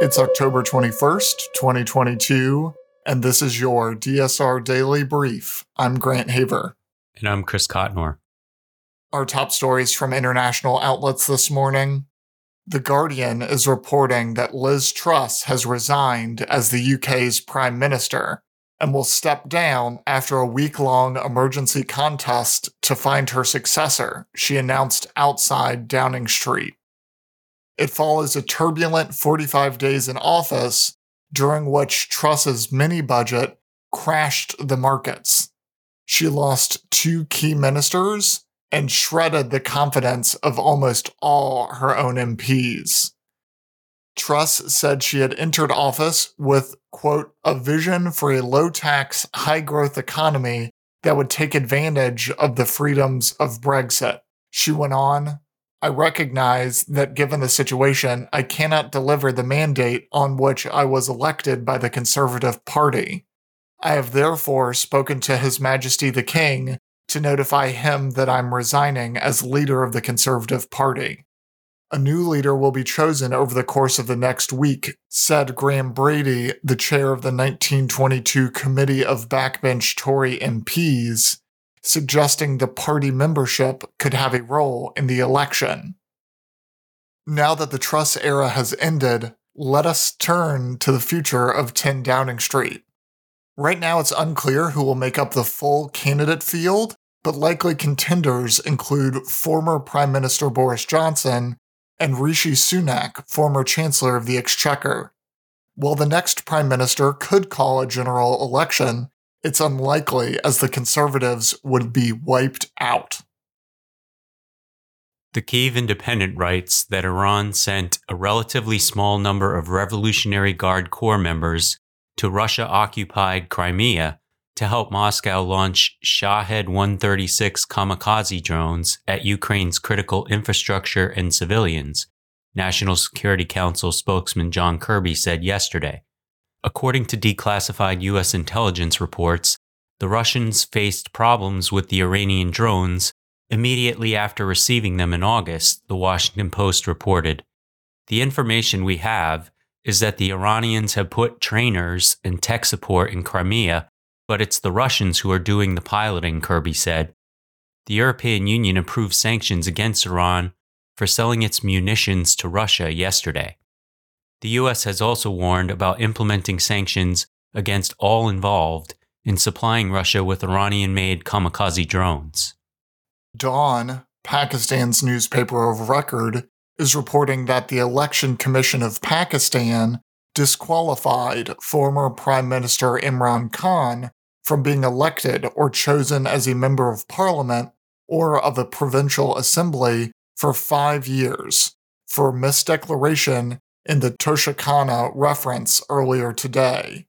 It's October 21st, 2022, and this is your DSR Daily Brief. I'm Grant Haver. And I'm Chris Cotnor. Our top stories from international outlets this morning. The Guardian is reporting that Liz Truss has resigned as the UK's Prime Minister and will step down after a week long emergency contest to find her successor, she announced outside Downing Street. It follows a turbulent 45 days in office during which Truss's mini budget crashed the markets. She lost two key ministers and shredded the confidence of almost all her own MPs. Truss said she had entered office with, quote, a vision for a low tax, high growth economy that would take advantage of the freedoms of Brexit. She went on, I recognize that given the situation, I cannot deliver the mandate on which I was elected by the Conservative Party. I have therefore spoken to His Majesty the King to notify him that I'm resigning as leader of the Conservative Party. A new leader will be chosen over the course of the next week, said Graham Brady, the chair of the 1922 Committee of Backbench Tory MPs, suggesting the party membership could have a role in the election. Now that the Truss era has ended, let us turn to the future of 10 Downing Street. Right now, it's unclear who will make up the full candidate field, but likely contenders include former Prime Minister Boris Johnson and Rishi Sunak, former Chancellor of the Exchequer. While the next Prime Minister could call a general election, it's unlikely as the Conservatives would be wiped out. The Kiev Independent writes that Iran sent a relatively small number of Revolutionary Guard Corps members to Russia occupied Crimea to help Moscow launch Shahed 136 kamikaze drones at Ukraine's critical infrastructure and civilians, National Security Council spokesman John Kirby said yesterday. According to declassified U.S. intelligence reports, the Russians faced problems with the Iranian drones immediately after receiving them in August, the Washington Post reported. The information we have is that the Iranians have put trainers and tech support in Crimea, but it's the Russians who are doing the piloting, Kirby said. The European Union approved sanctions against Iran for selling its munitions to Russia yesterday. The US has also warned about implementing sanctions against all involved in supplying Russia with Iranian made kamikaze drones. Dawn, Pakistan's newspaper of record, is reporting that the Election Commission of Pakistan disqualified former Prime Minister Imran Khan from being elected or chosen as a member of parliament or of a provincial assembly for five years for misdeclaration in the Tosha Khana reference earlier today.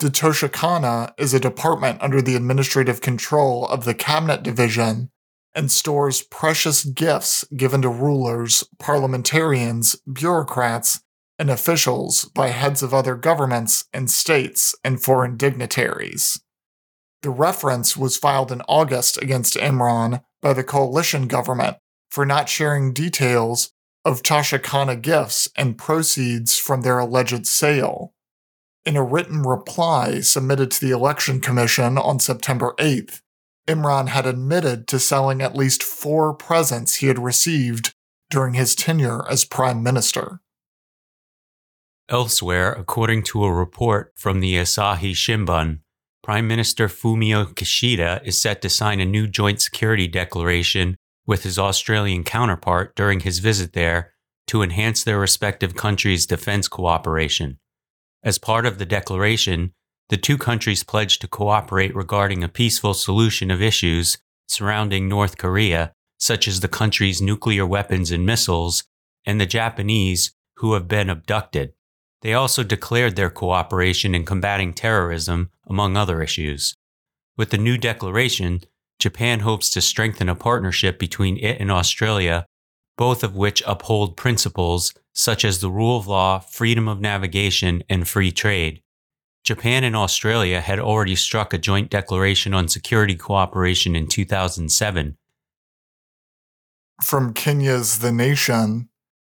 The Tosha Khana is a department under the administrative control of the Cabinet Division and stores precious gifts given to rulers, parliamentarians, bureaucrats, and officials by heads of other governments and states and foreign dignitaries. The reference was filed in August against Imran by the coalition government for not sharing details of Tosha Khana gifts and proceeds from their alleged sale. In a written reply submitted to the Election Commission on September 8th, Imran had admitted to selling at least four presents he had received during his tenure as Prime Minister. Elsewhere, according to a report from the Asahi Shimbun, Prime Minister Fumio Kishida is set to sign a new joint security declaration with his Australian counterpart during his visit there to enhance their respective countries' defense cooperation. As part of the declaration, the two countries pledged to cooperate regarding a peaceful solution of issues surrounding North Korea, such as the country's nuclear weapons and missiles, and the Japanese, who have been abducted. They also declared their cooperation in combating terrorism, among other issues. With the new declaration, Japan hopes to strengthen a partnership between it and Australia, both of which uphold principles such as the rule of law, freedom of navigation, and free trade. Japan and Australia had already struck a joint declaration on security cooperation in 2007. From Kenya's The Nation,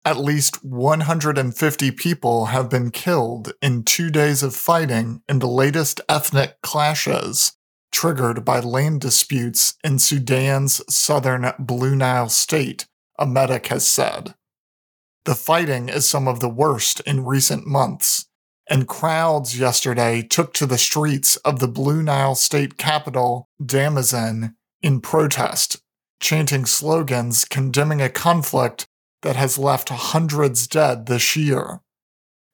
at least 150 people have been killed in two days of fighting in the latest ethnic clashes triggered by land disputes in Sudan's southern Blue Nile state, a medic has said. The fighting is some of the worst in recent months, and crowds yesterday took to the streets of the Blue Nile state capital, Damazin, in protest, chanting slogans condemning a conflict that has left hundreds dead this year.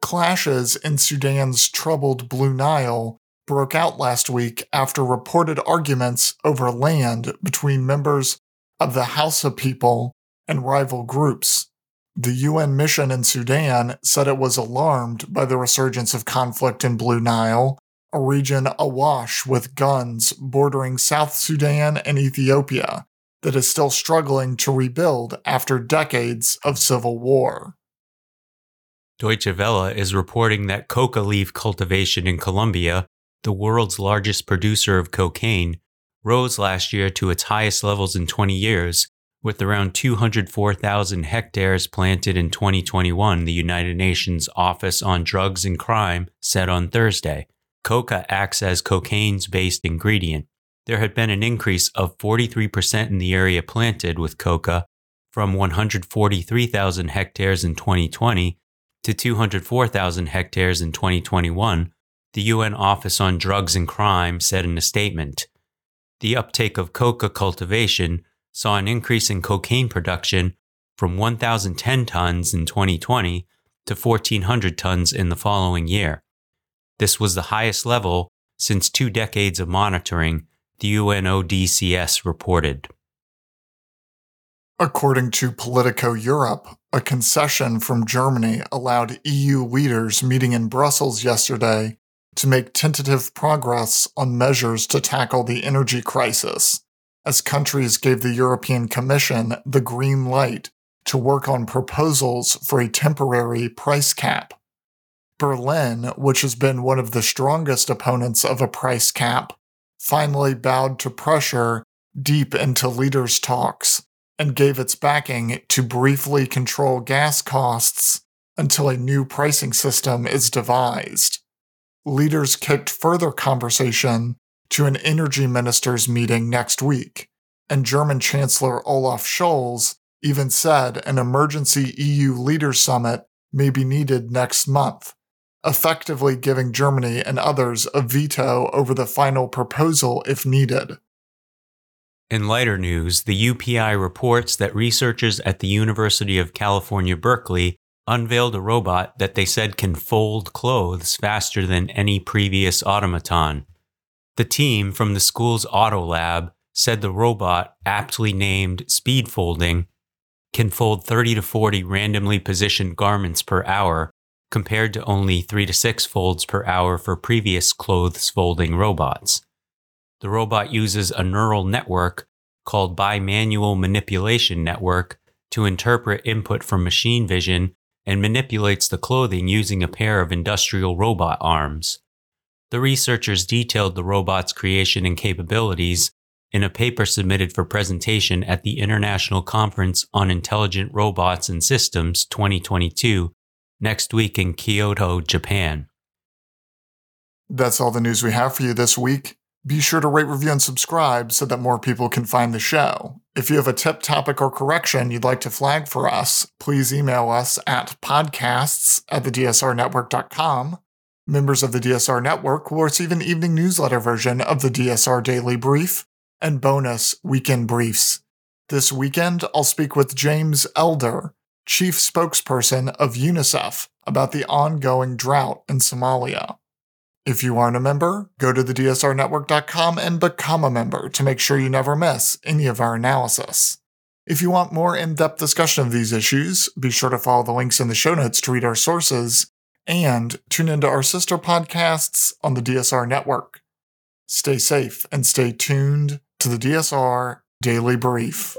Clashes in Sudan's troubled Blue Nile broke out last week after reported arguments over land between members of the Hausa people and rival groups. The UN mission in Sudan said it was alarmed by the resurgence of conflict in Blue Nile, a region awash with guns bordering South Sudan and Ethiopia that is still struggling to rebuild after decades of civil war. Deutsche Welle is reporting that coca leaf cultivation in Colombia the world's largest producer of cocaine, rose last year to its highest levels in 20 years, with around 204,000 hectares planted in 2021, the United Nations Office on Drugs and Crime said on Thursday. Coca acts as cocaine's based ingredient. There had been an increase of 43% in the area planted with coca from 143,000 hectares in 2020 to 204,000 hectares in 2021, the UN Office on Drugs and Crime said in a statement. The uptake of coca cultivation saw an increase in cocaine production from 1,010 tons in 2020 to 1,400 tons in the following year. This was the highest level since two decades of monitoring, the UNODCS reported. According to Politico Europe, a concession from Germany allowed EU leaders meeting in Brussels yesterday to make tentative progress on measures to tackle the energy crisis, as countries gave the European Commission the green light to work on proposals for a temporary price cap. Berlin, which has been one of the strongest opponents of a price cap, finally bowed to pressure deep into leaders' talks and gave its backing to briefly control gas costs until a new pricing system is devised leaders kicked further conversation to an energy ministers meeting next week, and German Chancellor Olaf Scholz even said an emergency EU leaders summit may be needed next month, effectively giving Germany and others a veto over the final proposal if needed. In lighter news, the UPI reports that researchers at the University of California, Berkeley unveiled a robot that they said can fold clothes faster than any previous automaton. The team from the school's auto lab said the robot, aptly named Speed Folding, can fold 30 to 40 randomly positioned garments per hour, compared to only 3 to 6 folds per hour for previous clothes folding robots. The robot uses a neural network called Bimanual Manipulation Network to interpret input from machine vision and manipulates the clothing using a pair of industrial robot arms. The researchers detailed the robot's creation and capabilities in a paper submitted for presentation at the International Conference on Intelligent Robots and Systems 2022 next week in Kyoto, Japan. That's all the news we have for you this week. Be sure to rate, review, and subscribe so that more people can find the show. If you have a tip, topic, or correction you'd like to flag for us, please email us at podcasts at thedsrnetwork.com. Members of the DSR Network will receive an evening newsletter version of the DSR Daily Brief and bonus weekend briefs. This weekend, I'll speak with James Elder, chief spokesperson of UNICEF, about the ongoing drought in Somalia. If you aren't a member, go to thedsrnetwork.com and become a member to make sure you never miss any of our analysis. If you want more in depth discussion of these issues, be sure to follow the links in the show notes to read our sources and tune into our sister podcasts on the DSR network. Stay safe and stay tuned to the DSR Daily Brief.